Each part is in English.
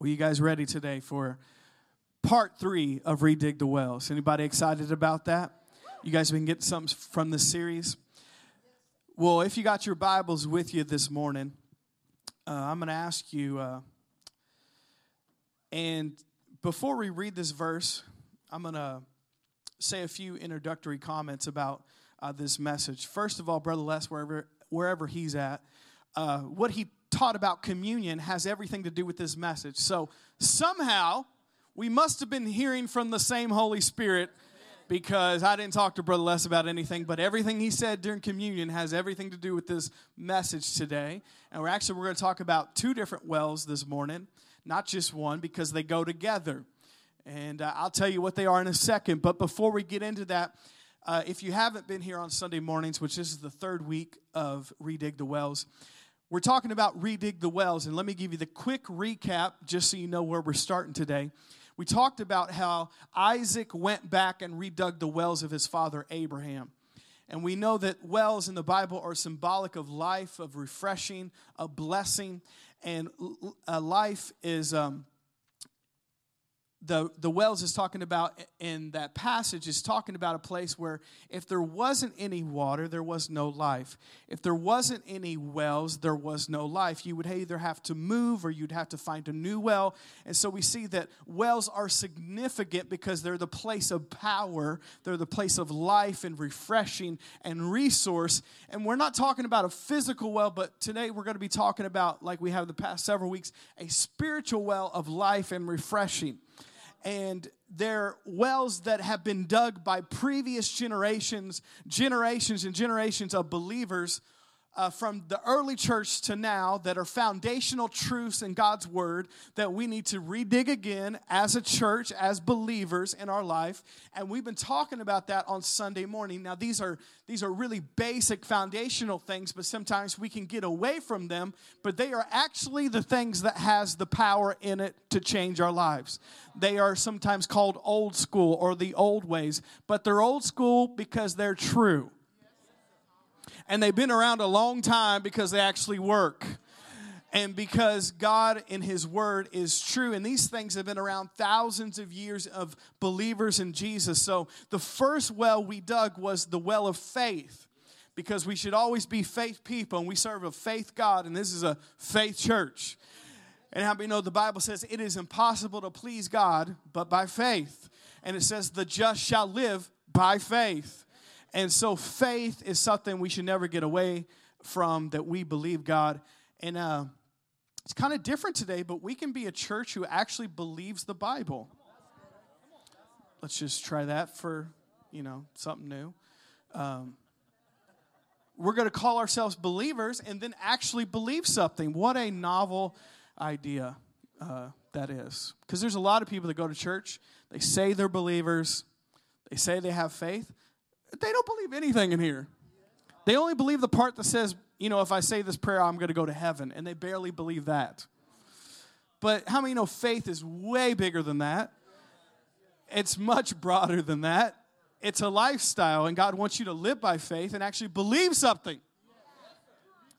Well, you guys ready today for part three of Redig the Wells? Anybody excited about that? You guys been getting something from this series? Well, if you got your Bibles with you this morning, uh, I'm going to ask you, uh, and before we read this verse, I'm going to say a few introductory comments about uh, this message. First of all, Brother Les, wherever, wherever he's at, uh, what he taught about communion has everything to do with this message. So somehow we must have been hearing from the same Holy Spirit because I didn't talk to Brother Les about anything, but everything he said during communion has everything to do with this message today. And we're actually we're going to talk about two different wells this morning, not just one, because they go together. And uh, I'll tell you what they are in a second. But before we get into that, uh, if you haven't been here on Sunday mornings, which this is the third week of Redig the Wells, we're talking about redig the wells, and let me give you the quick recap just so you know where we're starting today. We talked about how Isaac went back and redug the wells of his father Abraham. And we know that wells in the Bible are symbolic of life, of refreshing, of blessing. And a life is um, the, the wells is talking about in that passage is talking about a place where if there wasn't any water, there was no life. If there wasn't any wells, there was no life. You would either have to move or you'd have to find a new well. And so we see that wells are significant because they're the place of power, they're the place of life and refreshing and resource. And we're not talking about a physical well, but today we're going to be talking about, like we have the past several weeks, a spiritual well of life and refreshing and they're wells that have been dug by previous generations, generations and generations of believers uh, from the early church to now that are foundational truths in God's word that we need to redig again as a church, as believers in our life. And we've been talking about that on Sunday morning. Now, these are these are really basic foundational things, but sometimes we can get away from them, but they are actually the things that has the power in it to change our lives. They are sometimes called old school or the old ways, but they're old school because they're true and they've been around a long time because they actually work and because God in His Word is true. And these things have been around thousands of years of believers in Jesus. So the first well we dug was the well of faith because we should always be faith people and we serve a faith God, and this is a faith church. And how many know the Bible says it is impossible to please God but by faith? And it says the just shall live by faith. And so faith is something we should never get away from that we believe God. And uh, it's kind of different today, but we can be a church who actually believes the Bible. Let's just try that for, you know, something new. Um, we're going to call ourselves believers and then actually believe something. What a novel idea uh, that is. Because there's a lot of people that go to church, they say they're believers, they say they have faith, they don't believe anything in here. They only believe the part that says, you know, if I say this prayer, I'm going to go to heaven. And they barely believe that. But how many know faith is way bigger than that? It's much broader than that. It's a lifestyle, and God wants you to live by faith and actually believe something.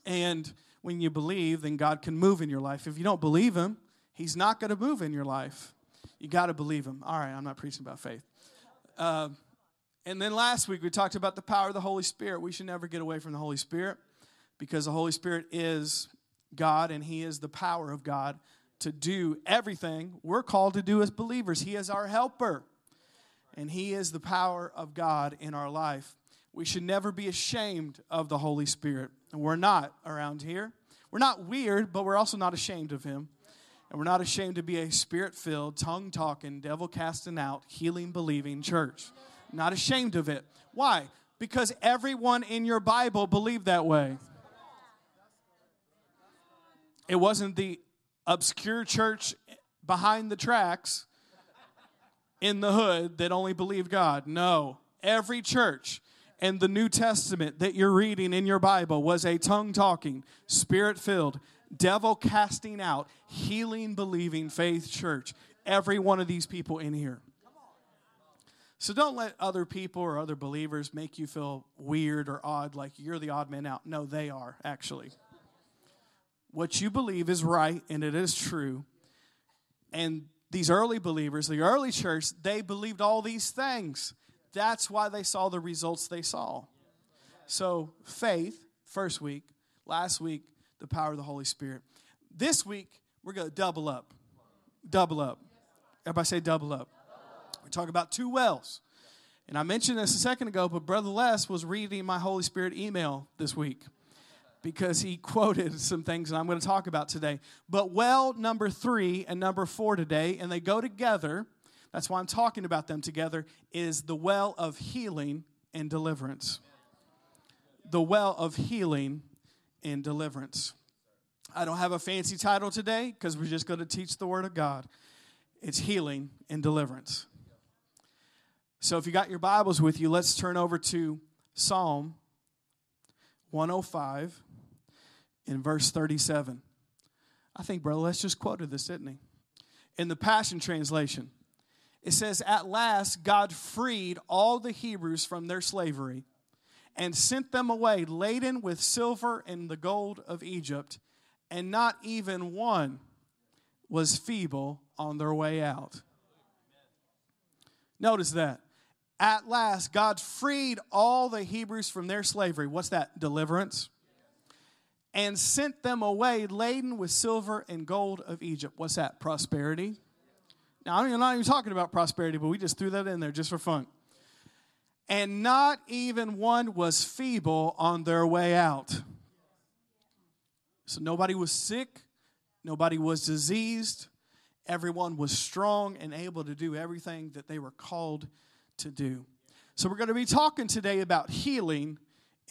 And when you believe, then God can move in your life. If you don't believe Him, He's not going to move in your life. You got to believe Him. All right, I'm not preaching about faith. Uh, and then last week we talked about the power of the Holy Spirit. We should never get away from the Holy Spirit because the Holy Spirit is God and He is the power of God to do everything we're called to do as believers. He is our helper and He is the power of God in our life. We should never be ashamed of the Holy Spirit. And we're not around here. We're not weird, but we're also not ashamed of Him. And we're not ashamed to be a spirit filled, tongue talking, devil casting out, healing believing church. Not ashamed of it. Why? Because everyone in your Bible believed that way. It wasn't the obscure church behind the tracks in the hood that only believed God. No, every church in the New Testament that you're reading in your Bible was a tongue talking, spirit filled, devil casting out, healing believing faith church. Every one of these people in here. So don't let other people or other believers make you feel weird or odd, like you're the odd man out. No, they are, actually. What you believe is right and it is true. And these early believers, the early church, they believed all these things. That's why they saw the results they saw. So, faith, first week, last week, the power of the Holy Spirit. This week, we're going to double up. Double up. Everybody say double up. Talk about two wells. And I mentioned this a second ago, but Brother Les was reading my Holy Spirit email this week because he quoted some things that I'm going to talk about today. But well number three and number four today, and they go together. That's why I'm talking about them together, is the well of healing and deliverance. The well of healing and deliverance. I don't have a fancy title today because we're just going to teach the Word of God. It's healing and deliverance. So if you got your Bibles with you, Les turn over to Psalm 105 in verse 37. I think, brother, let's just quoted this, didn't he? In the Passion Translation, it says, At last, God freed all the Hebrews from their slavery and sent them away laden with silver and the gold of Egypt, and not even one was feeble on their way out. Notice that. At last, God freed all the Hebrews from their slavery. What's that? Deliverance and sent them away laden with silver and gold of Egypt. What's that? Prosperity. Now, I'm not even talking about prosperity, but we just threw that in there just for fun. And not even one was feeble on their way out. So nobody was sick, nobody was diseased, everyone was strong and able to do everything that they were called to do. So, we're going to be talking today about healing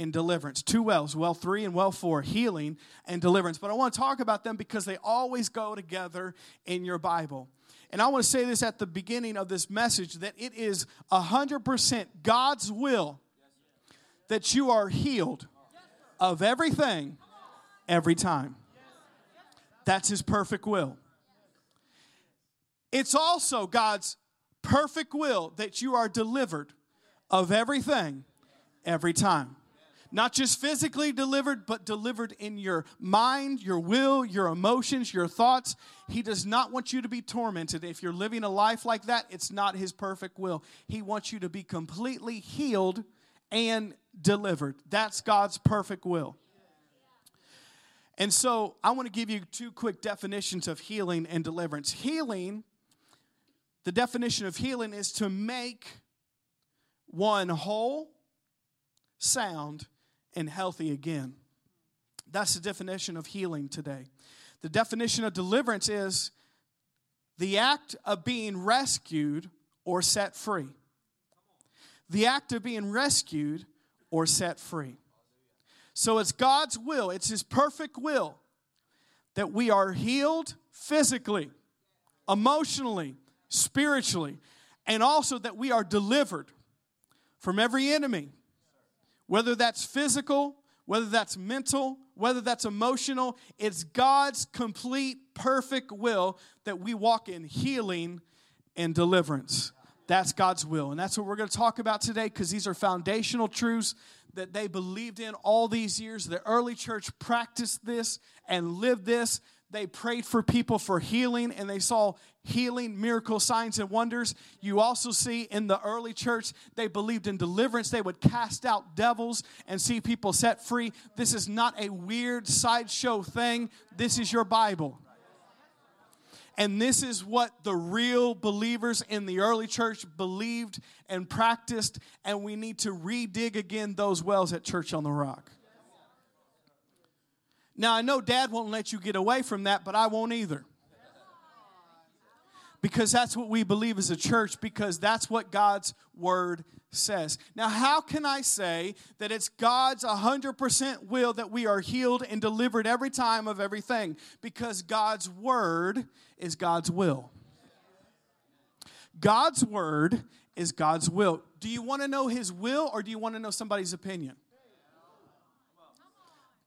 and deliverance. Two wells, well three and well four, healing and deliverance. But I want to talk about them because they always go together in your Bible. And I want to say this at the beginning of this message that it is 100% God's will that you are healed of everything every time. That's His perfect will. It's also God's perfect will that you are delivered of everything every time. Not just physically delivered, but delivered in your mind, your will, your emotions, your thoughts. He does not want you to be tormented. If you're living a life like that, it's not His perfect will. He wants you to be completely healed and delivered. That's God's perfect will. And so I want to give you two quick definitions of healing and deliverance. Healing, the definition of healing is to make one whole, sound, and healthy again. That's the definition of healing today. The definition of deliverance is the act of being rescued or set free. The act of being rescued or set free. So it's God's will, it's His perfect will that we are healed physically, emotionally, spiritually, and also that we are delivered from every enemy whether that's physical, whether that's mental, whether that's emotional, it's God's complete, perfect will that we walk in healing and deliverance. That's God's will. And that's what we're going to talk about today because these are foundational truths that they believed in all these years. The early church practiced this and lived this. They prayed for people for healing and they saw healing, miracle, signs, and wonders. You also see in the early church, they believed in deliverance. They would cast out devils and see people set free. This is not a weird sideshow thing, this is your Bible. And this is what the real believers in the early church believed and practiced, and we need to redig again those wells at Church on the Rock. Now, I know dad won't let you get away from that, but I won't either. Because that's what we believe as a church, because that's what God's word says. Now, how can I say that it's God's 100% will that we are healed and delivered every time of everything? Because God's word is God's will. God's word is God's will. Do you want to know his will or do you want to know somebody's opinion?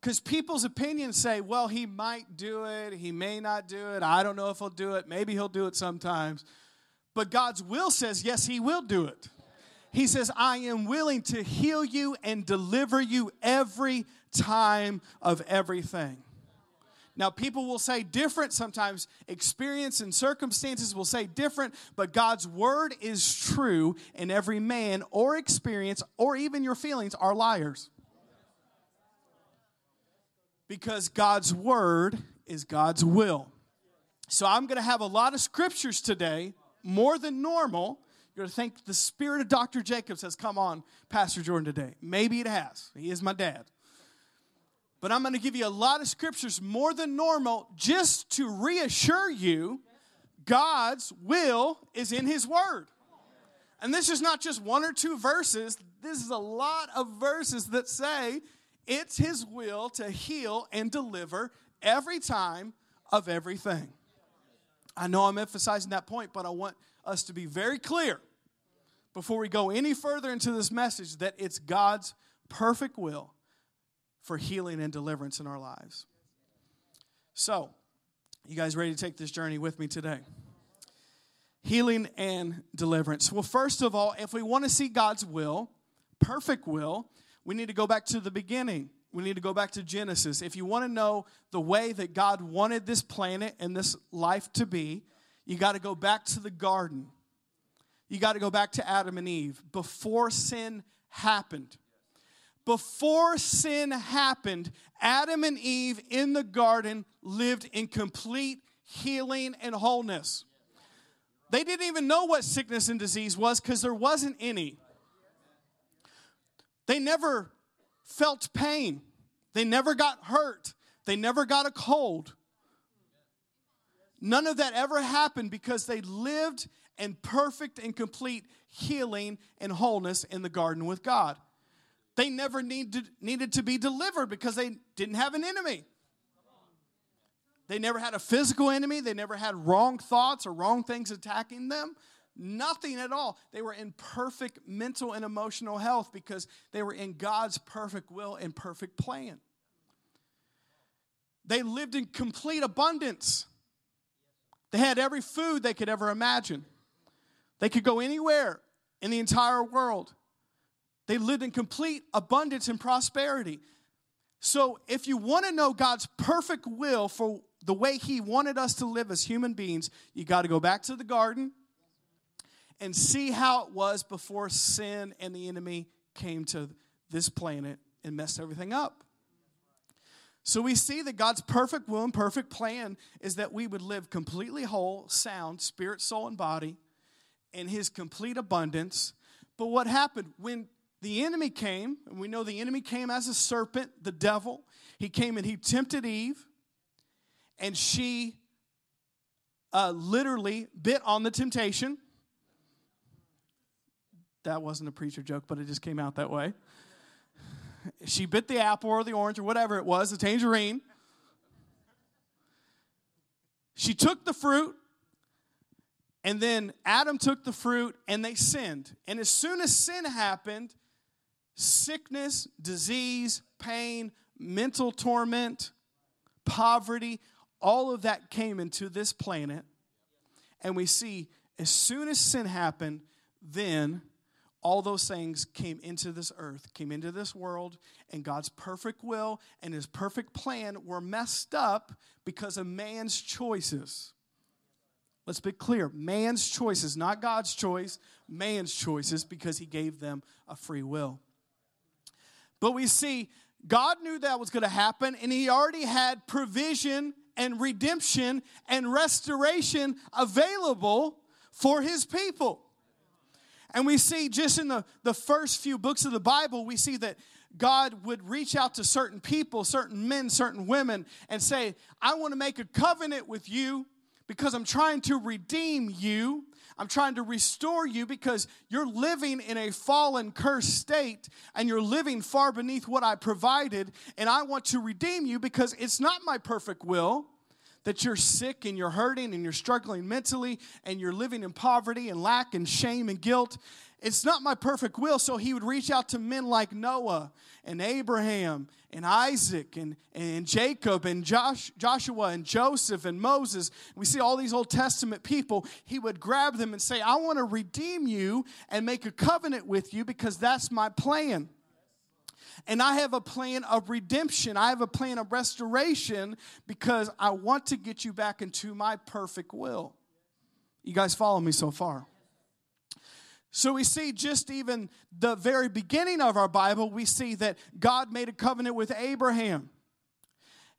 Because people's opinions say, well, he might do it, he may not do it, I don't know if he'll do it, maybe he'll do it sometimes. But God's will says, yes, he will do it. He says, I am willing to heal you and deliver you every time of everything. Now, people will say different. Sometimes experience and circumstances will say different, but God's word is true, and every man or experience or even your feelings are liars. Because God's word is God's will. So, I'm going to have a lot of scriptures today, more than normal. You're going to think the spirit of Dr. Jacobs has come on Pastor Jordan today. Maybe it has. He is my dad. But I'm going to give you a lot of scriptures more than normal just to reassure you God's will is in His Word. And this is not just one or two verses, this is a lot of verses that say it's His will to heal and deliver every time of everything. I know I'm emphasizing that point, but I want us to be very clear before we go any further into this message that it's God's perfect will for healing and deliverance in our lives. So, you guys ready to take this journey with me today? Healing and deliverance. Well, first of all, if we want to see God's will, perfect will, we need to go back to the beginning. We need to go back to Genesis. If you want to know the way that God wanted this planet and this life to be, you got to go back to the garden. You got to go back to Adam and Eve before sin happened before sin happened, Adam and Eve in the garden lived in complete healing and wholeness. They didn't even know what sickness and disease was because there wasn't any. They never felt pain. They never got hurt. They never got a cold. None of that ever happened because they lived in perfect and complete healing and wholeness in the garden with God. They never needed, needed to be delivered because they didn't have an enemy. They never had a physical enemy. They never had wrong thoughts or wrong things attacking them. Nothing at all. They were in perfect mental and emotional health because they were in God's perfect will and perfect plan. They lived in complete abundance. They had every food they could ever imagine. They could go anywhere in the entire world. They lived in complete abundance and prosperity. So, if you want to know God's perfect will for the way He wanted us to live as human beings, you got to go back to the garden and see how it was before sin and the enemy came to this planet and messed everything up. So, we see that God's perfect will and perfect plan is that we would live completely whole, sound, spirit, soul, and body in His complete abundance. But what happened when the enemy came, and we know the enemy came as a serpent, the devil. He came and he tempted Eve, and she uh, literally bit on the temptation. That wasn't a preacher joke, but it just came out that way. She bit the apple or the orange or whatever it was, the tangerine. She took the fruit, and then Adam took the fruit, and they sinned. And as soon as sin happened, sickness, disease, pain, mental torment, poverty, all of that came into this planet. And we see as soon as sin happened, then all those things came into this earth, came into this world, and God's perfect will and his perfect plan were messed up because of man's choices. Let's be clear man's choices, not God's choice, man's choices, because he gave them a free will. But we see God knew that was going to happen, and He already had provision and redemption and restoration available for His people. And we see just in the, the first few books of the Bible, we see that God would reach out to certain people, certain men, certain women, and say, I want to make a covenant with you because I'm trying to redeem you I'm trying to restore you because you're living in a fallen, cursed state and you're living far beneath what I provided. And I want to redeem you because it's not my perfect will that you're sick and you're hurting and you're struggling mentally and you're living in poverty and lack and shame and guilt. It's not my perfect will. So he would reach out to men like Noah and Abraham and Isaac and, and Jacob and Josh, Joshua and Joseph and Moses. We see all these Old Testament people. He would grab them and say, I want to redeem you and make a covenant with you because that's my plan. And I have a plan of redemption. I have a plan of restoration because I want to get you back into my perfect will. You guys follow me so far? So we see just even the very beginning of our Bible, we see that God made a covenant with Abraham.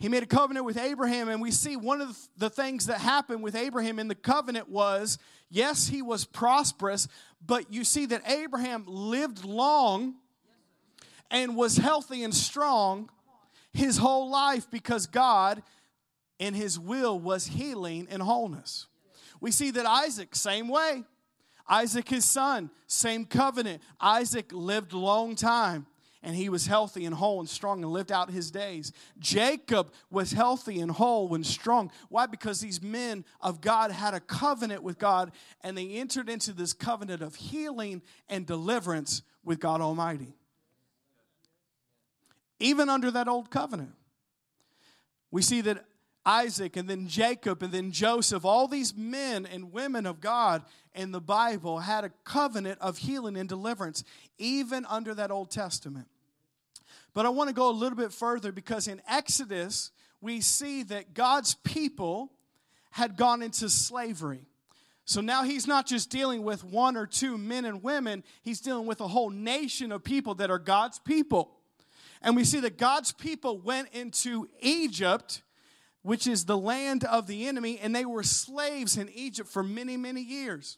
He made a covenant with Abraham, and we see one of the things that happened with Abraham in the covenant was yes, he was prosperous, but you see that Abraham lived long and was healthy and strong his whole life because God, in his will, was healing and wholeness. We see that Isaac, same way. Isaac, his son, same covenant. Isaac lived a long time and he was healthy and whole and strong and lived out his days. Jacob was healthy and whole and strong. Why? Because these men of God had a covenant with God and they entered into this covenant of healing and deliverance with God Almighty. Even under that old covenant, we see that Isaac and then Jacob and then Joseph, all these men and women of God in the Bible had a covenant of healing and deliverance, even under that Old Testament. But I want to go a little bit further because in Exodus, we see that God's people had gone into slavery. So now he's not just dealing with one or two men and women, he's dealing with a whole nation of people that are God's people. And we see that God's people went into Egypt which is the land of the enemy, and they were slaves in Egypt for many, many years.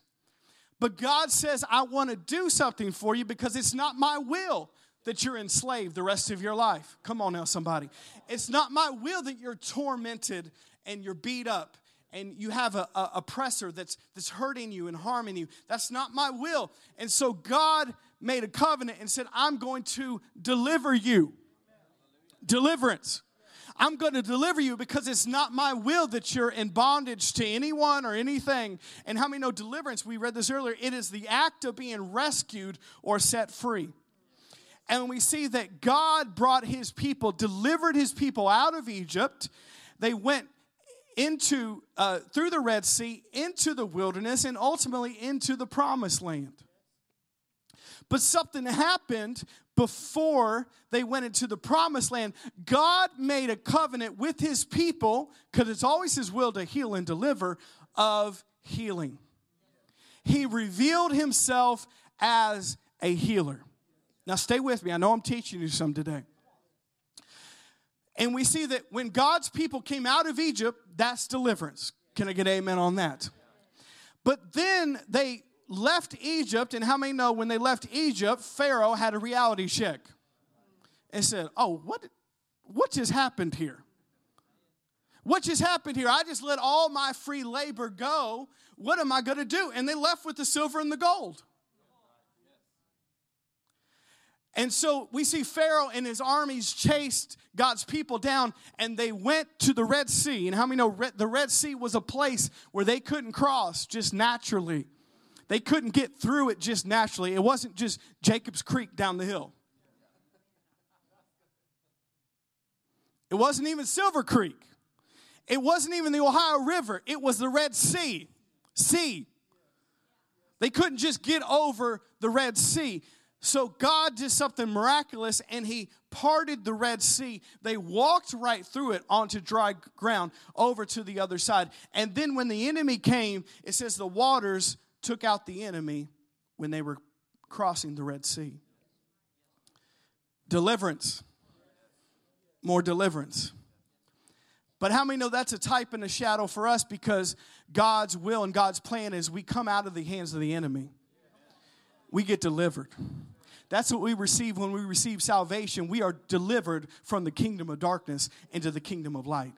But God says, I want to do something for you because it's not my will that you're enslaved the rest of your life. Come on now, somebody. It's not my will that you're tormented and you're beat up and you have a, oppressor that's that's hurting you and harming you. That's not my will. And so God made a covenant and said, I'm going to deliver you. Deliverance. I'm going to deliver you because it's not my will that you're in bondage to anyone or anything. And how many know deliverance? We read this earlier. It is the act of being rescued or set free. And we see that God brought his people, delivered his people out of Egypt. They went into uh, through the Red Sea into the wilderness and ultimately into the promised land. But something happened before they went into the promised land. God made a covenant with his people, because it's always his will to heal and deliver, of healing. He revealed himself as a healer. Now, stay with me. I know I'm teaching you some today. And we see that when God's people came out of Egypt, that's deliverance. Can I get amen on that? But then they left Egypt, and how many know when they left Egypt, Pharaoh had a reality check and said, Oh, what, what just happened here? What just happened here? I just let all my free labor go. What am I going to do? And they left with the silver and the gold. And so we see Pharaoh and his armies chased God's people down and they went to the Red Sea. And how many know the Red Sea was a place where they couldn't cross just naturally? They couldn't get through it just naturally. It wasn't just Jacob's Creek down the hill. It wasn't even Silver Creek. It wasn't even the Ohio River. It was the Red Sea. Sea. They couldn't just get over the Red Sea. So God did something miraculous and he parted the Red Sea. They walked right through it onto dry ground over to the other side. And then when the enemy came, it says the waters took out the enemy when they were crossing the Red Sea. Deliverance. More deliverance. But how many know that's a type and a shadow for us because God's will and God's plan is we come out of the hands of the enemy. We get delivered. That's what we receive when we receive salvation. We are delivered from the kingdom of darkness into the kingdom of light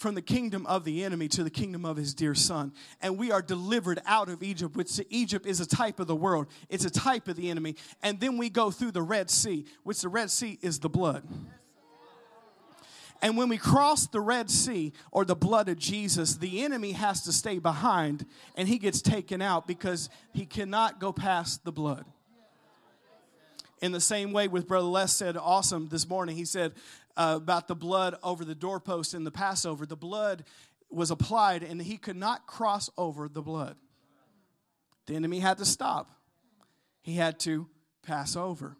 from the kingdom of the enemy to the kingdom of his dear son. And we are delivered out of Egypt, which Egypt is a type of the world, it's a type of the enemy. And then we go through the Red Sea, which the Red Sea is the blood. And when we cross the Red Sea or the blood of Jesus, the enemy has to stay behind and he gets taken out because he cannot go past the blood. In the same way, with Brother Les said, awesome this morning, he said, uh, about the blood over the doorpost in the Passover. The blood was applied, and he could not cross over the blood. The enemy had to stop, he had to pass over.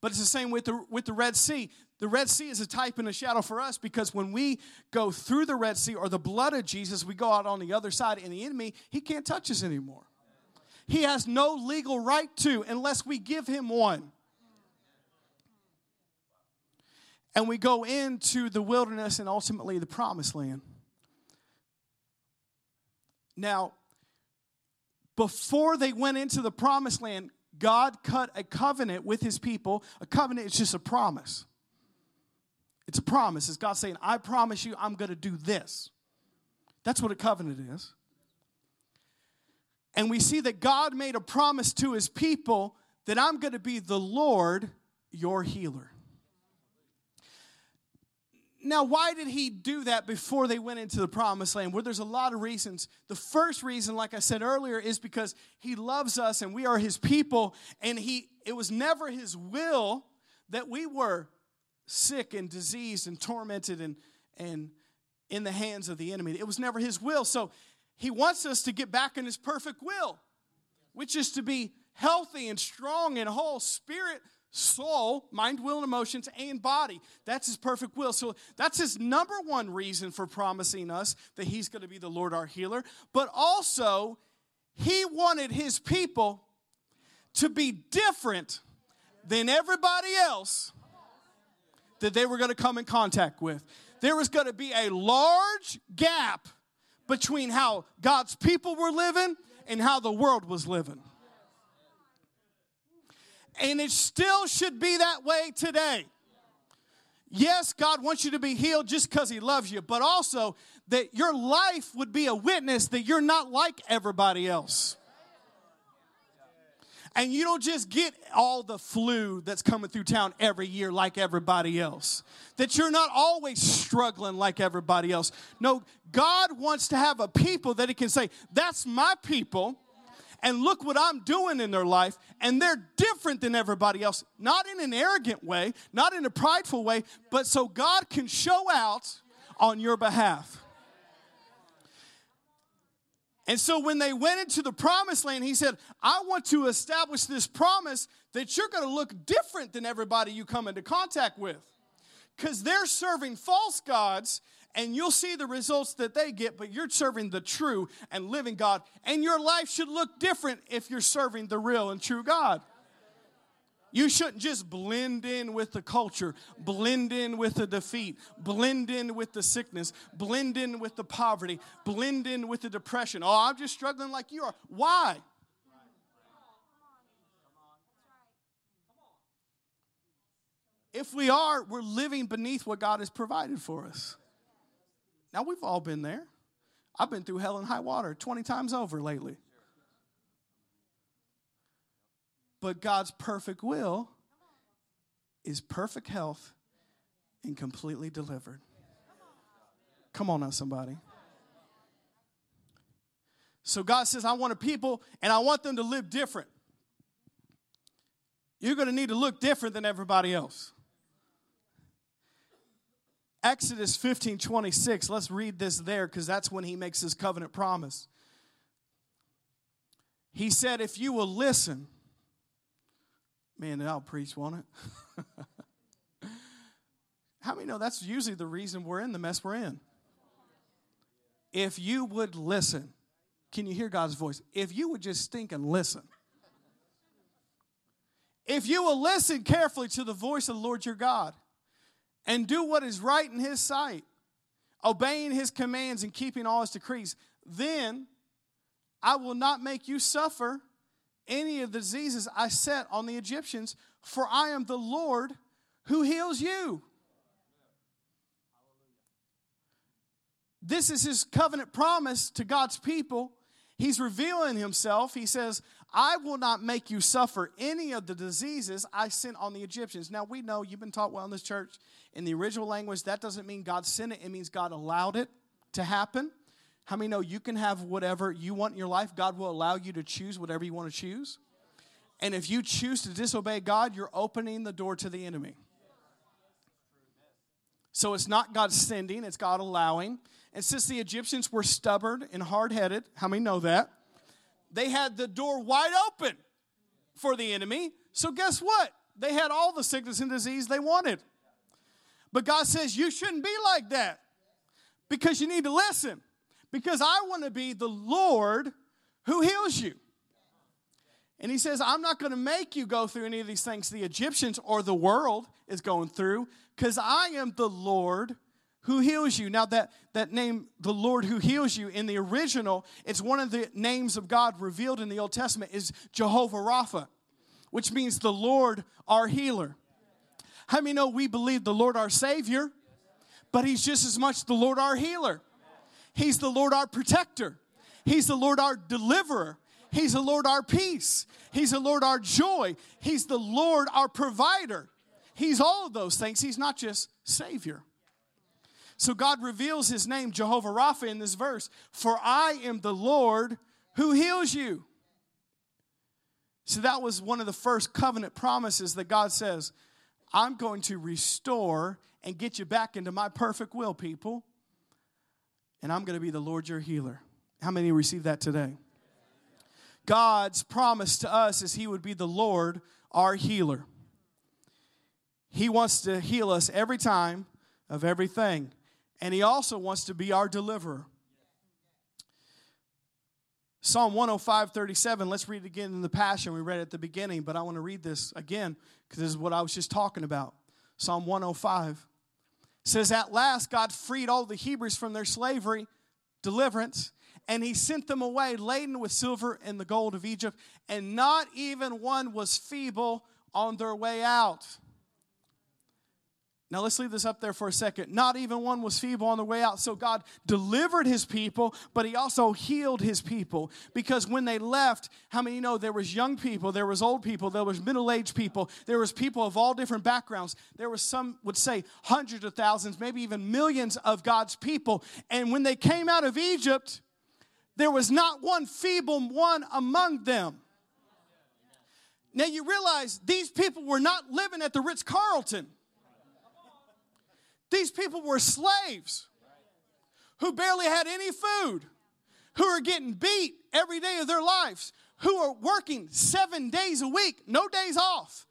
But it's the same with the, with the Red Sea. The Red Sea is a type and a shadow for us because when we go through the Red Sea or the blood of Jesus, we go out on the other side, and the enemy, he can't touch us anymore. He has no legal right to unless we give him one. And we go into the wilderness and ultimately the promised land. Now, before they went into the promised land, God cut a covenant with his people. A covenant is just a promise. It's a promise. It's God saying, I promise you I'm going to do this. That's what a covenant is. And we see that God made a promise to his people that I'm going to be the Lord, your healer. Now, why did he do that before they went into the promised land? Well, there's a lot of reasons. The first reason, like I said earlier, is because he loves us and we are his people, and he it was never his will that we were sick and diseased and tormented and, and in the hands of the enemy. It was never his will. So he wants us to get back in his perfect will, which is to be healthy and strong and whole, spirit, soul, mind, will, and emotions, and body. That's his perfect will. So that's his number one reason for promising us that he's going to be the Lord our healer. But also, he wanted his people to be different than everybody else that they were going to come in contact with. There was going to be a large gap between how God's people were living and how the world was living. And it still should be that way today. Yes, God wants you to be healed just because He loves you, but also that your life would be a witness that you're not like everybody else. And you don't just get all the flu that's coming through town every year like everybody else. That you're not always struggling like everybody else. No, God wants to have a people that He can say, That's my people. And look what I'm doing in their life. And they're different than everybody else. Not in an arrogant way, not in a prideful way, but so God can show out on your behalf. And so when they went into the promised land, he said, I want to establish this promise that you're going to look different than everybody you come into contact with. Because they're serving false gods, and you'll see the results that they get, but you're serving the true and living God. And your life should look different if you're serving the real and true God. You shouldn't just blend in with the culture, blend in with the defeat, blend in with the sickness, blend in with the poverty, blend in with the depression. Oh, I'm just struggling like you are. Why? If we are, we're living beneath what God has provided for us. Now, we've all been there. I've been through hell and high water 20 times over lately. But God's perfect will is perfect health and completely delivered. Come on now, somebody. So God says, I want a people and I want them to live different. You're going to need to look different than everybody else. Exodus 15 26, let's read this there because that's when he makes his covenant promise. He said, If you will listen Man, I'll preach, won't it? How many know that's usually the reason we're in the mess we're in? If you would listen, can you hear God's voice? If you would just think and listen. If you will listen carefully to the voice of the Lord your God and do what is right in his sight, obeying his commands and keeping all his decrees, then I will not make you suffer any of the diseases I set on the Egyptians, for I am the Lord who heals you. This is his covenant promise to God's people. He's revealing himself. He says, I will not make you suffer any of the diseases I sent on the Egyptians. Now, we know you've been taught well in this church. In the original language, that doesn't mean God sent it, it means God allowed it to happen. How many know you can have whatever you want in your life? God will allow you to choose whatever you want to choose. And if you choose to disobey God, you're opening the door to the enemy. So it's not God sending, it's God allowing. And since the Egyptians were stubborn and hard headed, how many know that? They had the door wide open for the enemy. So guess what? They had all the sickness and disease they wanted. But God says, You shouldn't be like that because you need to listen. Because I want to be the Lord who heals you. And he says, I'm not going to make you go through any of these things the Egyptians or the world is going through because I am the Lord who heals you. Now, that, that name, the Lord who heals you, in the original, it's one of the names of God revealed in the Old Testament, is Jehovah Rapha, which means the Lord our healer. How many know we believe the Lord our Savior, but He's just as much the Lord our healer? He's the Lord our protector, He's the Lord our deliverer. He's the Lord our peace. He's the Lord our joy. He's the Lord our provider. He's all of those things. He's not just Savior. So God reveals his name, Jehovah Rapha, in this verse For I am the Lord who heals you. So that was one of the first covenant promises that God says, I'm going to restore and get you back into my perfect will, people. And I'm going to be the Lord your healer. How many receive that today? God's promise to us is He would be the Lord our healer. He wants to heal us every time of everything. And He also wants to be our deliverer. Psalm 105, 37. Let's read it again in the Passion. We read it at the beginning, but I want to read this again because this is what I was just talking about. Psalm 105 says, At last God freed all the Hebrews from their slavery, deliverance, and he sent them away laden with silver and the gold of Egypt, and not even one was feeble on their way out. Now let's leave this up there for a second. Not even one was feeble on the way out. So God delivered his people, but he also healed his people. Because when they left, how many know there was young people, there was old people, there was middle-aged people, there was people of all different backgrounds. There was some would say hundreds of thousands, maybe even millions of God's people. And when they came out of Egypt, there was not one feeble one among them. Now you realize these people were not living at the Ritz Carlton. These people were slaves who barely had any food, who are getting beat every day of their lives, who are working seven days a week, no days off.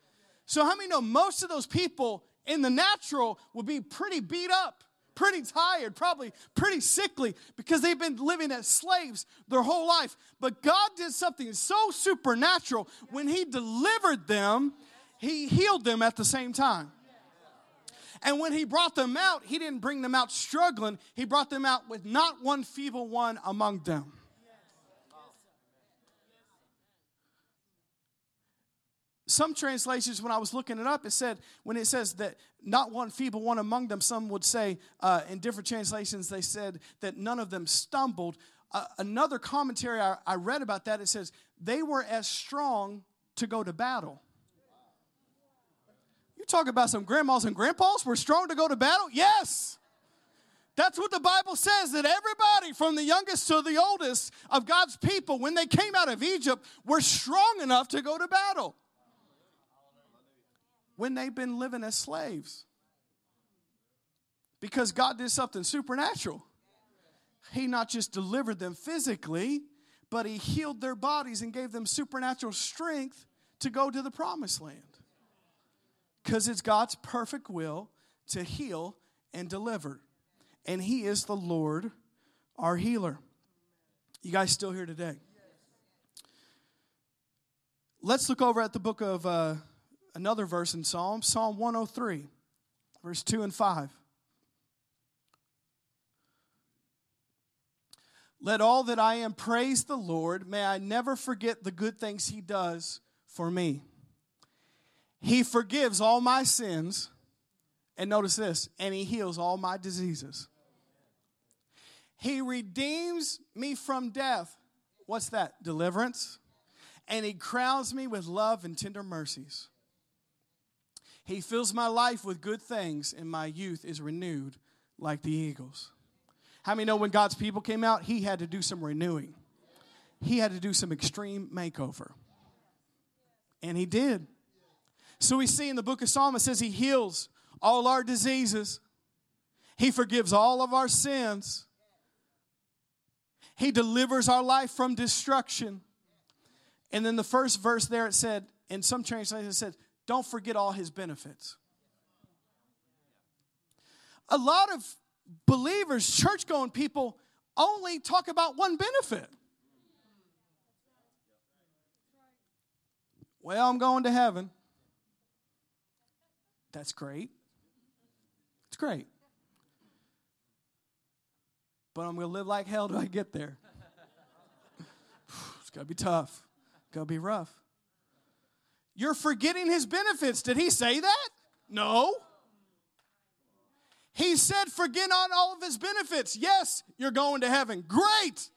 So, how many know most of those people in the natural will be pretty beat up? pretty tired, probably pretty sickly because they've been living as slaves their whole life. But God did something so supernatural when He delivered them, He healed them at the same time. And when He brought them out, He didn't bring them out struggling, He brought them out with not one feeble one among them. Some translations, when I was looking it up, it said, when it says that not one feeble one among them, some would say, uh, in different translations, they said that none of them stumbled. Uh, another commentary I, I read about that, it says, they were as strong to go to battle. You talk about some grandmas and grandpas were strong to go to battle? Yes. That's what the Bible says that everybody from the youngest to the oldest of God's people, when they came out of Egypt, were strong enough to go to battle when they've been living as slaves. Because God did something supernatural. He not just delivered them physically, but He healed their bodies and gave them supernatural strength to go to the promised land. Because it's God's perfect will to heal and deliver. And He is the Lord, our healer. You guys still here today? Let's look over at the book of uh, another verse in Psalm, Psalm 103, verse 2 and 5. Let all that I am praise the Lord. May I never forget the good things He does for me. He forgives all my sins. And notice this, and He heals all my diseases. He redeems me from death. What's that? Deliverance. And He crowns me with love and tender mercies. He fills my life with good things, and my youth is renewed like the eagles. How many know when God's people came out, He had to do some renewing? He had to do some extreme makeover. And He did. So we see in the book of Psalm, it says He heals all our diseases, He forgives all of our sins, He delivers our life from destruction. And then the first verse there, it said, in some translations, it said, don't forget all his benefits. A lot of believers, church going people, only talk about one benefit. Well, I'm going to heaven. That's great. It's great. But I'm going to live like hell till I get there. it's going to be tough. It's Going to be rough. You're forgetting his benefits. Did he say that? No. He said, forget on all of his benefits. Yes, you're going to heaven. Great.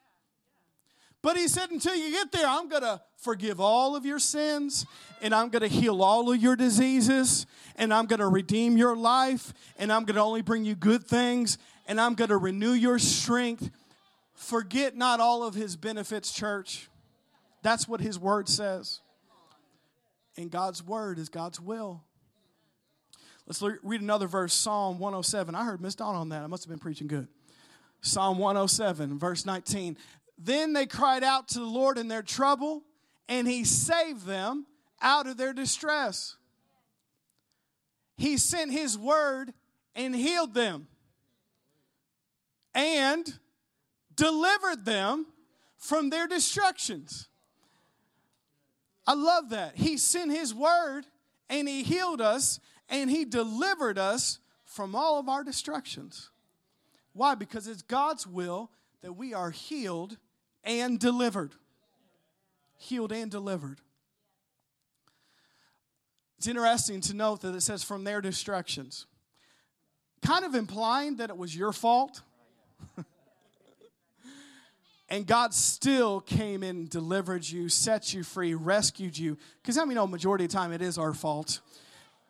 But he said, until you get there, I'm going to forgive all of your sins and I'm going to heal all of your diseases and I'm going to redeem your life and I'm going to only bring you good things and I'm going to renew your strength. Forget not all of his benefits, church. That's what his word says. And God's word is God's will. Let's read another verse, Psalm 107. I heard Miss Dawn on that. I must have been preaching good. Psalm 107, verse 19. Then they cried out to the Lord in their trouble, and he saved them out of their distress. He sent his word and healed them and delivered them from their destructions. I love that. He sent his word and he healed us and he delivered us from all of our destructions. Why? Because it's God's will that we are healed and delivered. Healed and delivered. It's interesting to note that it says from their destructions, kind of implying that it was your fault. and God still came and delivered you, set you free, rescued you. Because I mean, know, majority of the time it is our fault.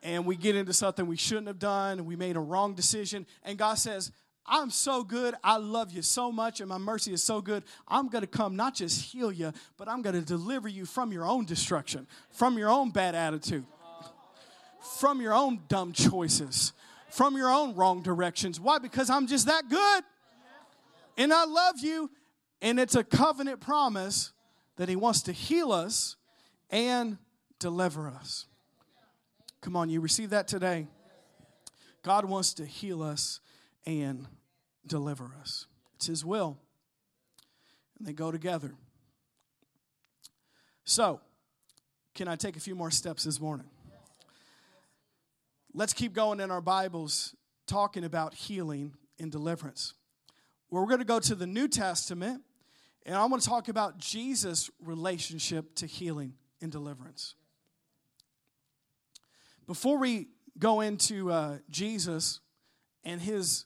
And we get into something we shouldn't have done, and we made a wrong decision. And God says, I'm so good. I love you so much, and my mercy is so good. I'm going to come not just heal you, but I'm going to deliver you from your own destruction, from your own bad attitude, from your own dumb choices, from your own wrong directions. Why? Because I'm just that good. And I love you. And it's a covenant promise that He wants to heal us and deliver us. Come on, you receive that today. God wants to heal us and deliver us. It's His will. And they go together. So, can I take a few more steps this morning? Let's keep going in our Bibles talking about healing and deliverance. Well, we're going to go to the New Testament, and I want to talk about Jesus' relationship to healing and deliverance. Before we go into uh, Jesus and his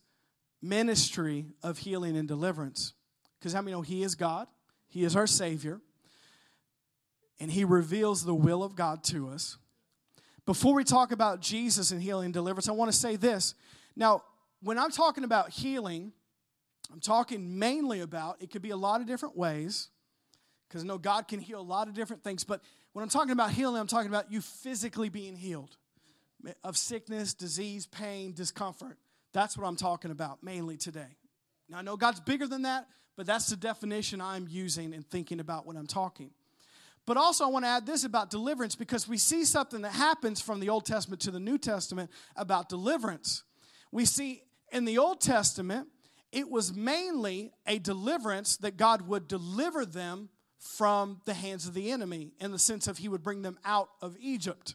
ministry of healing and deliverance. Because how many know He is God? He is our Savior. And He reveals the will of God to us. Before we talk about Jesus and healing and deliverance, I want to say this. Now, when I'm talking about healing, I'm talking mainly about, it could be a lot of different ways, because I know God can heal a lot of different things. But when I'm talking about healing, I'm talking about you physically being healed of sickness, disease, pain, discomfort. That's what I'm talking about mainly today. Now, I know God's bigger than that, but that's the definition I'm using and thinking about when I'm talking. But also, I want to add this about deliverance because we see something that happens from the Old Testament to the New Testament about deliverance. We see in the Old Testament, it was mainly a deliverance that God would deliver them from the hands of the enemy in the sense of he would bring them out of Egypt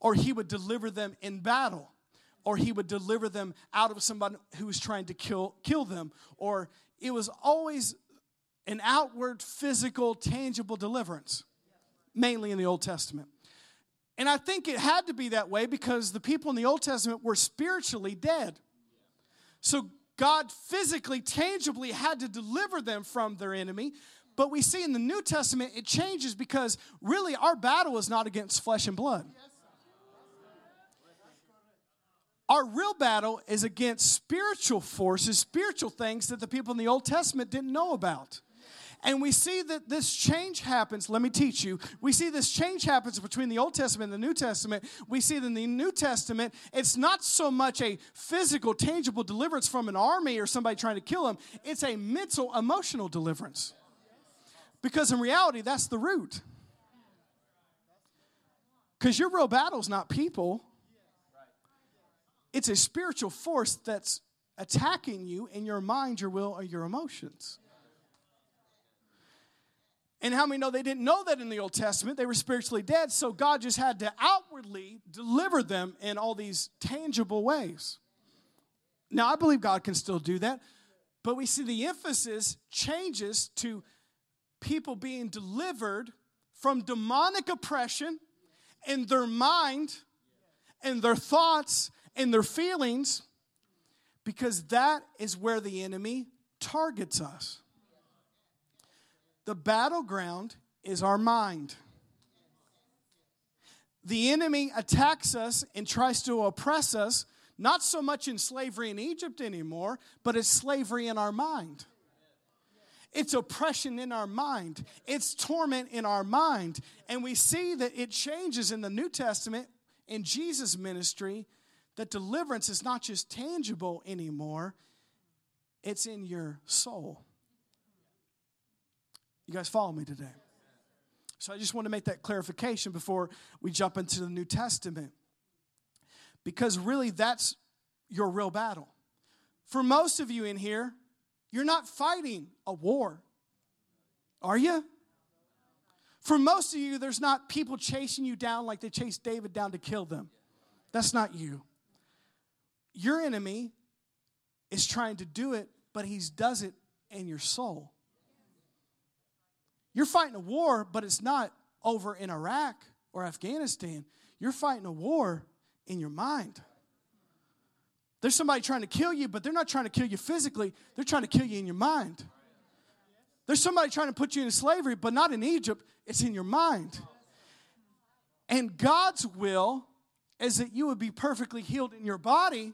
or he would deliver them in battle or he would deliver them out of somebody who was trying to kill, kill them, or it was always an outward, physical, tangible deliverance, mainly in the Old Testament. And I think it had to be that way because the people in the Old Testament were spiritually dead. So God physically, tangibly had to deliver them from their enemy. But we see in the New Testament it changes because really our battle is not against flesh and blood. Our real battle is against spiritual forces, spiritual things that the people in the Old Testament didn't know about. And we see that this change happens. Let me teach you. We see this change happens between the Old Testament and the New Testament. We see that in the New Testament, it's not so much a physical, tangible deliverance from an army or somebody trying to kill them, it's a mental, emotional deliverance. Because in reality, that's the root. Because your real battle's not people, it's a spiritual force that's attacking you in your mind, your will, or your emotions. And how many know they didn't know that in the Old Testament? They were spiritually dead, so God just had to outwardly deliver them in all these tangible ways. Now, I believe God can still do that, but we see the emphasis changes to people being delivered from demonic oppression in their mind and their thoughts and their feelings because that is where the enemy targets us. The battleground is our mind. The enemy attacks us and tries to oppress us, not so much in slavery in Egypt anymore, but it's slavery in our mind. It's oppression in our mind. It's torment in our mind. And we see that it changes in the New Testament in Jesus' ministry that deliverance is not just tangible anymore, it's in your soul. You guys follow me today? So I just want to make that clarification before we jump into the New Testament. Because really, that's your real battle. For most of you in here, you're not fighting a war, are you? For most of you, there's not people chasing you down like they chased David down to kill them. That's not you. Your enemy is trying to do it, but he does it in your soul. You're fighting a war, but it's not over in Iraq or Afghanistan. You're fighting a war in your mind. There's somebody trying to kill you, but they're not trying to kill you physically, they're trying to kill you in your mind. There's somebody trying to put you in slavery, but not in Egypt, it's in your mind. And God's will is that you would be perfectly healed in your body,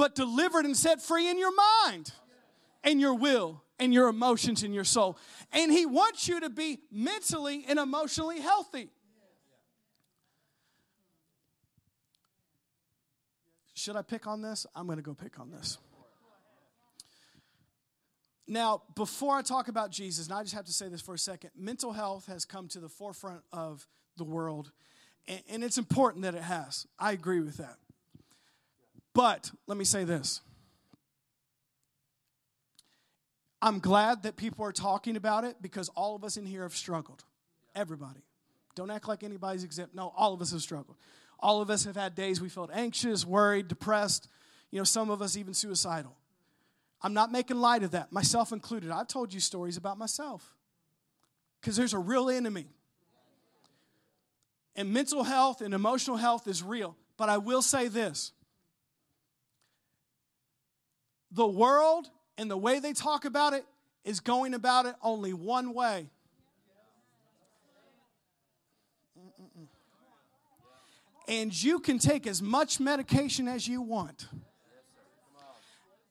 but delivered and set free in your mind and your will and your emotions and your soul. And He wants you to be mentally and emotionally healthy. Should I pick on this? I'm going to go pick on this. Now, before I talk about Jesus, and I just have to say this for a second mental health has come to the forefront of the world, and, it's important that it has. I agree with that. But let me say this I'm glad that people are talking about it because all of us in here have struggled. Everybody. Don't act like anybody's exempt. No, all of us have struggled. All of us have had days we felt anxious, worried, depressed, you know, some of us even suicidal. I'm not making light of that, myself included. I've told you stories about myself because there's a real enemy. And mental health and emotional health is real. But I will say this the world and the way they talk about it is going about it only one way. And you can take as much medication as you want.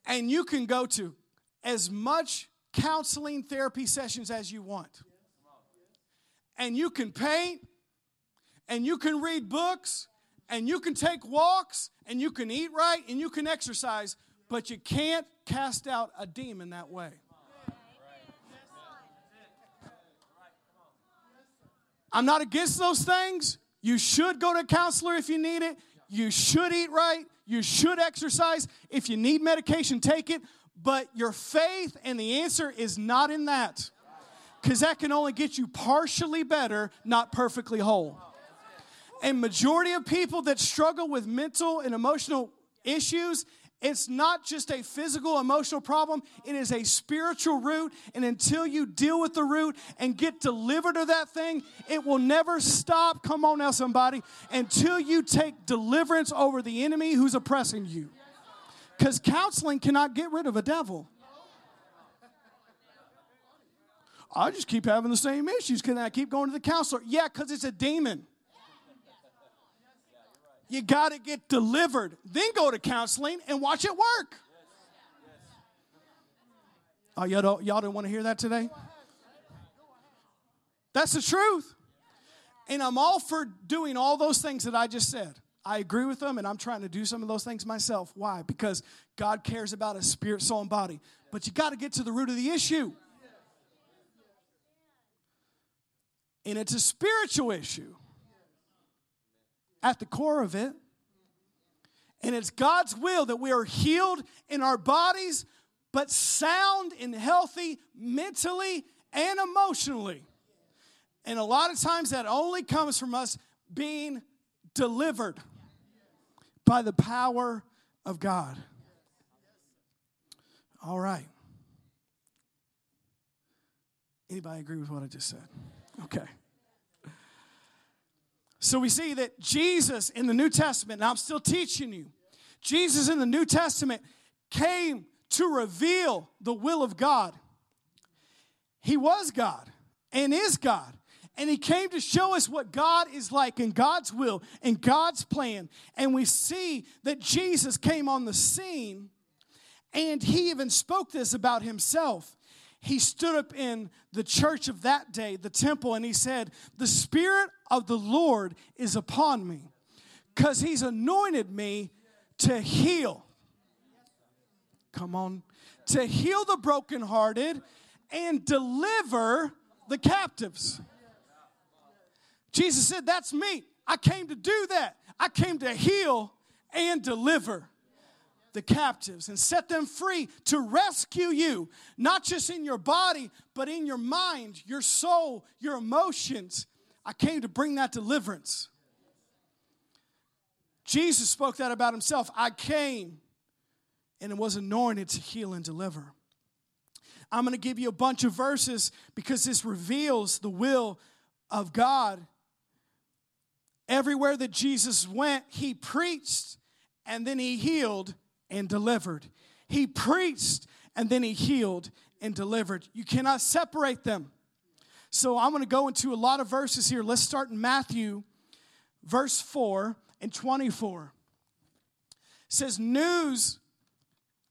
And you can go to as much counseling therapy sessions as you want. And you can paint, and you can read books, and you can take walks, and you can eat right, and you can exercise, but you can't cast out a demon that way. I'm not against those things. You should go to a counselor if you need it. You should eat right. You should exercise. If you need medication, take it. But your faith and the answer is not in that. Because that can only get you partially better, not perfectly whole. And majority of people that struggle with mental and emotional issues it's not just a physical, emotional problem, it is a spiritual root. And until you deal with the root and get delivered of that thing, it will never stop. Come on now, somebody, until you take deliverance over the enemy who's oppressing you. Because counseling cannot get rid of a devil. I just keep having the same issues. Can I keep going to the counselor? Yeah, because it's a demon. You got to get delivered, then go to counseling and watch it work. Oh, y'all don't, y'all don't want to hear that today? That's the truth. And I'm all for doing all those things that I just said. I agree with them, and I'm trying to do some of those things myself. Why? Because God cares about a spirit, soul, and body. But you got to get to the root of the issue. And it's a spiritual issue. At the core of it. And it's God's will that we are healed in our bodies, but sound and healthy mentally and emotionally. And a lot of times that only comes from us being delivered by the power of God. All right. Anybody agree with what I just said? Okay. So we see that Jesus in the New Testament, and I'm still teaching you, Jesus in the New Testament came to reveal the will of God. He was God and is God. And he came to show us what God is like and God's will and God's plan. And we see that Jesus came on the scene and he even spoke this about himself. He stood up in the church of that day, the temple, and he said, The Spirit of the Lord is upon me because he's anointed me to heal. Come on. To heal the brokenhearted and deliver the captives. Jesus said, That's me. I came to do that. I came to heal and deliver the captives and set them free to rescue you, not just in your body, but in your mind, your soul, your emotions. I came to bring that deliverance. Jesus spoke that about himself. I came and it was anointed to heal and deliver. I'm going to give you a bunch of verses because this reveals the will of God. Everywhere that Jesus went, he preached and then he healed and delivered. He preached and then he healed and delivered. You cannot separate them. So I'm going to go into a lot of verses here. Let's start in Matthew, verse 4 and 24. It says, News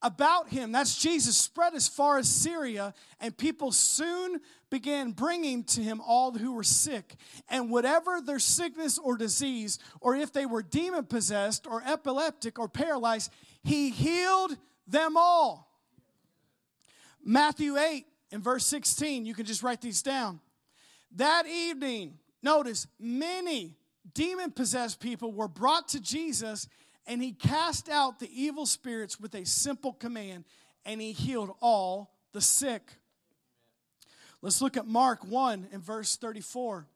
about him, that's Jesus, spread as far as Syria, and people soon began bringing to him all who were sick. And whatever their sickness or disease, or if they were demon possessed, or epileptic, or paralyzed, he healed them all. Matthew 8 and verse 16, you can just write these down. That evening, notice, many demon possessed people were brought to Jesus, and he cast out the evil spirits with a simple command, and he healed all the sick. Let's look at Mark 1 and verse 34.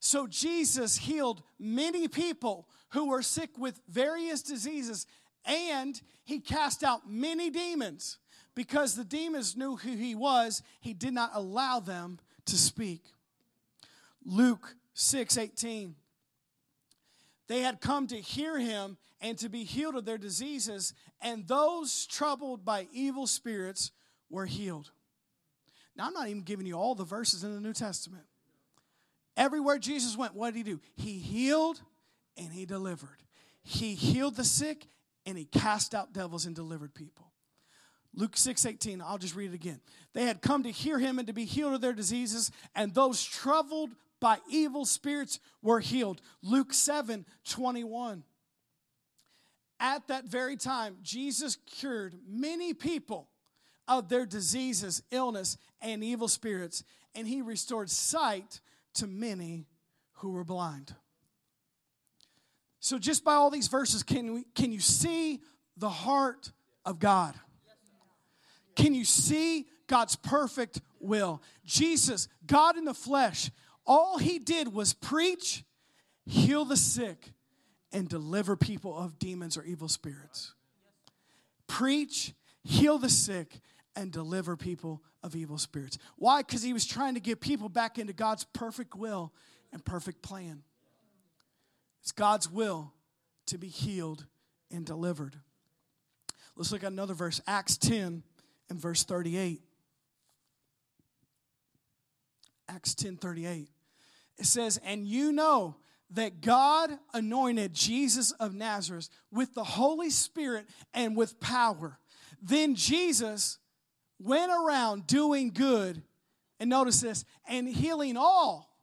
So Jesus healed many people who were sick with various diseases, and he cast out many demons. Because the demons knew who he was, he did not allow them to speak. Luke 6 18. They had come to hear him and to be healed of their diseases, and those troubled by evil spirits were healed. Now, I'm not even giving you all the verses in the New Testament. Everywhere Jesus went, what did he do? He healed and he delivered. He healed the sick and he cast out devils and delivered people. Luke 6 18, I'll just read it again. They had come to hear him and to be healed of their diseases, and those troubled by evil spirits were healed. Luke 7 21. At that very time, Jesus cured many people of their diseases, illness, and evil spirits, and he restored sight to many who were blind. So, just by all these verses, can, we, can you see the heart of God? Can you see God's perfect will? Jesus, God in the flesh, all he did was preach, heal the sick, and deliver people of demons or evil spirits. Preach, heal the sick, and deliver people of evil spirits. Why? Because he was trying to get people back into God's perfect will and perfect plan. It's God's will to be healed and delivered. Let's look at another verse, Acts 10 and verse 38. Acts 10 38. It says, And you know that God anointed Jesus of Nazareth with the Holy Spirit and with power. Then Jesus went around doing good, and notice this, and healing all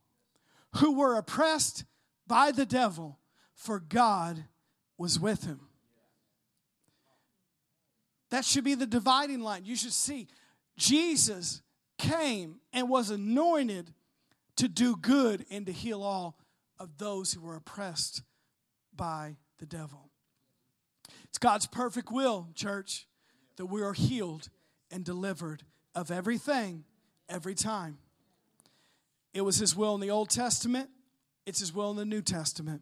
who were oppressed by the devil, for God was with him. That should be the dividing line. You should see Jesus came and was anointed to do good and to heal all of those who were oppressed by the devil. It's God's perfect will, church, that we are healed and delivered of everything every time. It was His will in the Old Testament, it's His will in the New Testament.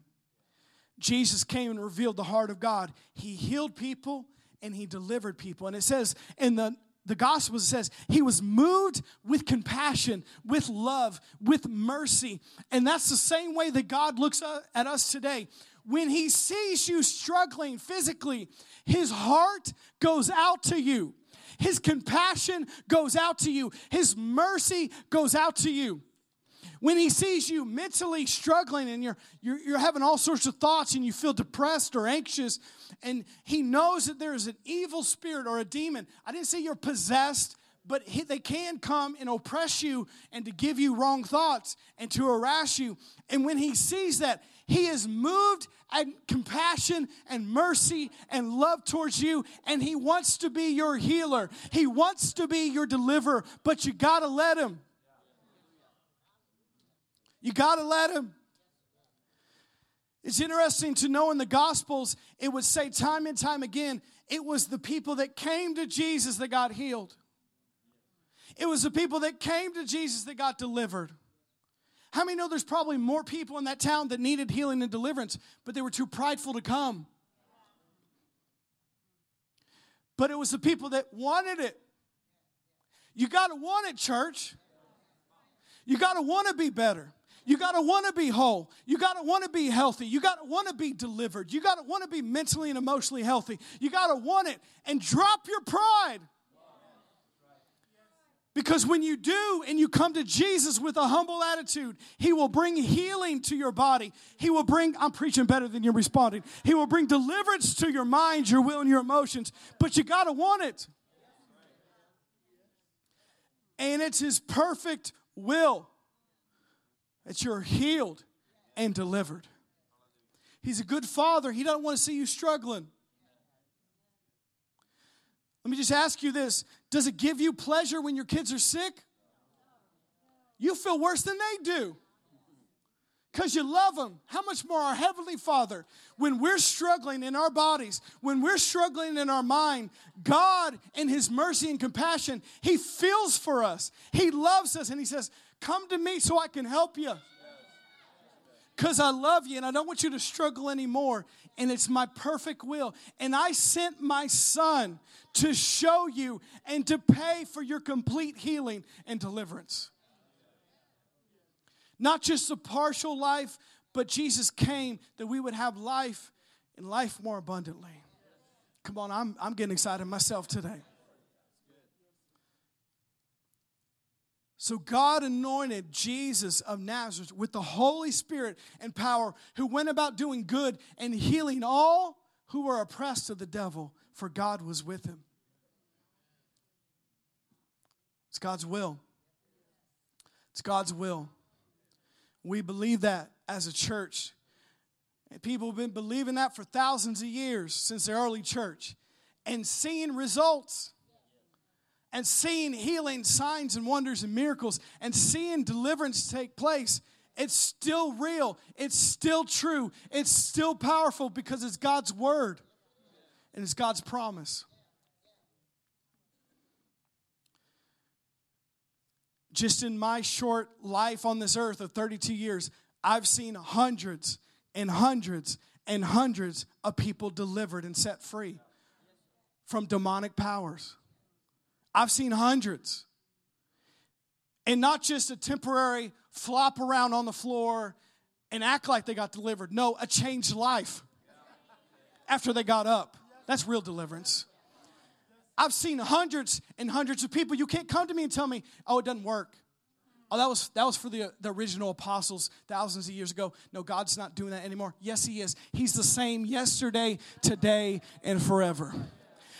Jesus came and revealed the heart of God. He healed people and He delivered people. And it says in the the gospel says he was moved with compassion, with love, with mercy. And that's the same way that God looks at us today. When he sees you struggling physically, his heart goes out to you. His compassion goes out to you. His mercy goes out to you. When he sees you mentally struggling and you're, you're, you're having all sorts of thoughts and you feel depressed or anxious, and he knows that there is an evil spirit or a demon, I didn't say you're possessed, but he, they can come and oppress you and to give you wrong thoughts and to harass you. And when he sees that, he is moved at compassion and mercy and love towards you, and he wants to be your healer. He wants to be your deliverer, but you gotta let him. You got to let him. It's interesting to know in the Gospels, it would say time and time again, it was the people that came to Jesus that got healed. It was the people that came to Jesus that got delivered. How many know there's probably more people in that town that needed healing and deliverance, but they were too prideful to come? But it was the people that wanted it. You got to want it, church. You got to want to be better. You got to want to be whole. You got to want to be healthy. You got to want to be delivered. You got to want to be mentally and emotionally healthy. You got to want it and drop your pride. Because when you do and you come to Jesus with a humble attitude, He will bring healing to your body. He will bring, I'm preaching better than you're responding. He will bring deliverance to your mind, your will, and your emotions. But you got to want it. And it's His perfect will that you're healed and delivered. He's a good father. He doesn't want to see you struggling. Let me just ask you this Does it give you pleasure when your kids are sick? You feel worse than they do because you love them. How much more our Heavenly Father, when we're struggling in our bodies, when we're struggling in our mind, God, in His mercy and compassion, He feels for us. He loves us, and He says, Come to me so I can help you. Because I love you and I don't want you to struggle anymore. And it's my perfect will. And I sent my son to show you and to pay for your complete healing and deliverance. Not just a partial life, but Jesus came that we would have life and life more abundantly. Come on, I'm, I'm getting excited myself today. So God anointed Jesus of Nazareth with the Holy Spirit and power, who went about doing good and healing all who were oppressed of the devil, for God was with him. It's God's will. It's God's will. We believe that as a church. And people have been believing that for thousands of years since the early church and seeing results and seeing healing, signs, and wonders and miracles and seeing deliverance take place, it's still real. It's still true. It's still powerful because it's God's word and it's God's promise. Just in my short life on this earth of 32 years, I've seen hundreds and hundreds and hundreds of people delivered and set free from demonic powers. I've seen hundreds. And not just a temporary flop around on the floor and act like they got delivered. No, a changed life after they got up. That's real deliverance. I've seen hundreds and hundreds of people. You can't come to me and tell me, oh, it doesn't work. Oh, that was that was for the, the original apostles thousands of years ago. No, God's not doing that anymore. Yes, He is. He's the same yesterday, today, and forever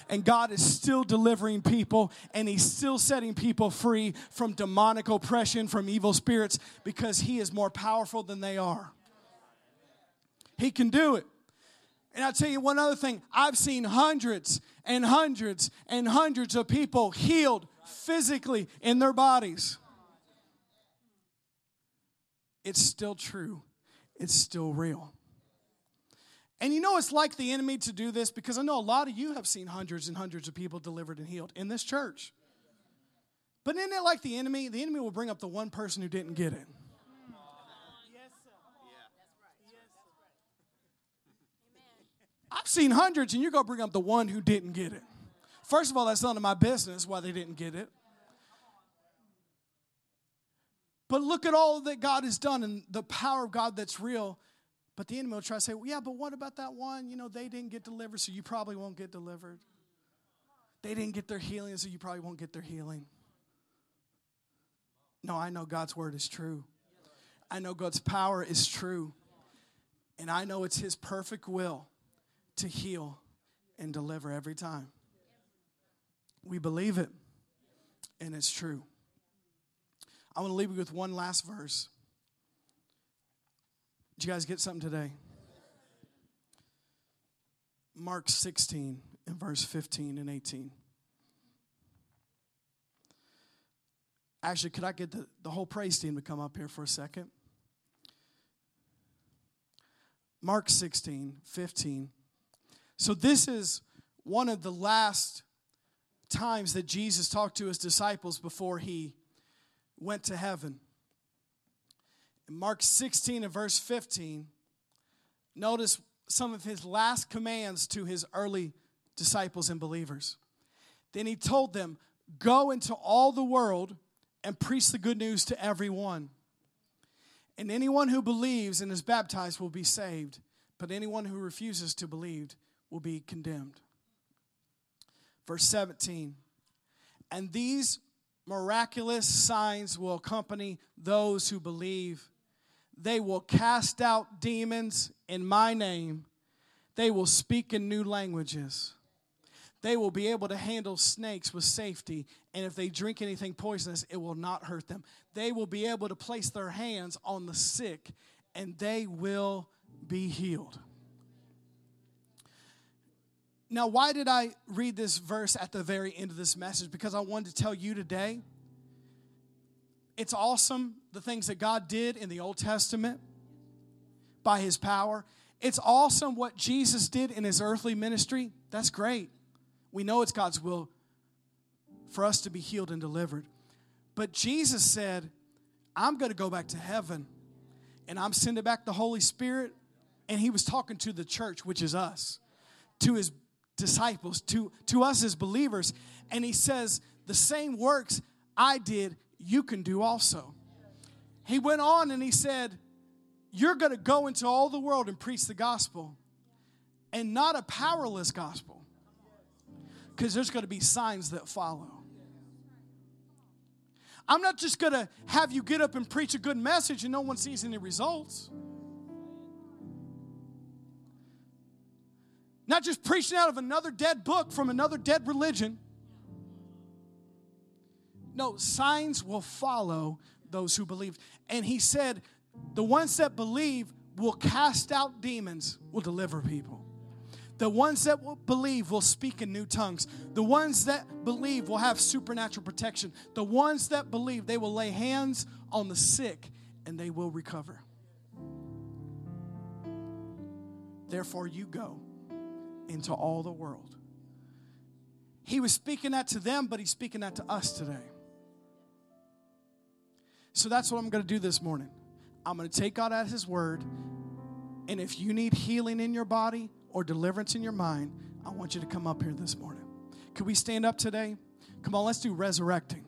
and God is still delivering people and He's still setting people free from demonic oppression, from evil spirits, because He is more powerful than they are. He can do it. And I'll tell you one other thing I've seen hundreds and hundreds and hundreds of people healed physically in their bodies. It's still true, it's still real. And you know it's like the enemy to do this because I know a lot of you have seen hundreds and hundreds of people delivered and healed in this church. But isn't it like the enemy? The enemy will bring up the one person who didn't get it. I've seen hundreds, and you're going to bring up the one who didn't get it. First of all, that's none of my business why they didn't get it. But look at all that God has done and the power of God that's real. But the enemy will try to say, well, yeah, but what about that one? You know, they didn't get delivered, so you probably won't get delivered. They didn't get their healing, so you probably won't get their healing. No, I know God's word is true. I know God's power is true. And I know it's His perfect will to heal and deliver every time. We believe it, and it's true. I want to leave you with one last verse. Did you guys get something today? Mark 16 and verse 15 and 18. Actually, could I get the, the whole praise team to come up here for a second? Mark 16, 15. So, this is one of the last times that Jesus talked to his disciples before he went to heaven. In Mark 16 and verse 15, notice some of his last commands to his early disciples and believers. Then he told them, Go into all the world and preach the good news to everyone. And anyone who believes and is baptized will be saved, but anyone who refuses to believe will be condemned. Verse 17, and these miraculous signs will accompany those who believe. They will cast out demons in my name. They will speak in new languages. They will be able to handle snakes with safety. And if they drink anything poisonous, it will not hurt them. They will be able to place their hands on the sick and they will be healed. Now, why did I read this verse at the very end of this message? Because I wanted to tell you today it's awesome the things that God did in the Old Testament by his power. It's awesome what Jesus did in his earthly ministry. That's great. We know it's God's will for us to be healed and delivered. But Jesus said, I'm going to go back to heaven and I'm sending back the Holy Spirit. And he was talking to the church, which is us, to his disciples, to, to us as believers. And he says, The same works I did, you can do also. He went on and he said, You're going to go into all the world and preach the gospel, and not a powerless gospel, because there's going to be signs that follow. I'm not just going to have you get up and preach a good message and no one sees any results. Not just preaching out of another dead book from another dead religion. No, signs will follow those who believe. And he said, the ones that believe will cast out demons, will deliver people. The ones that will believe will speak in new tongues. The ones that believe will have supernatural protection. The ones that believe they will lay hands on the sick and they will recover. Therefore, you go into all the world. He was speaking that to them, but he's speaking that to us today. So that's what I'm going to do this morning. I'm going to take God at His word. And if you need healing in your body or deliverance in your mind, I want you to come up here this morning. Could we stand up today? Come on, let's do resurrecting.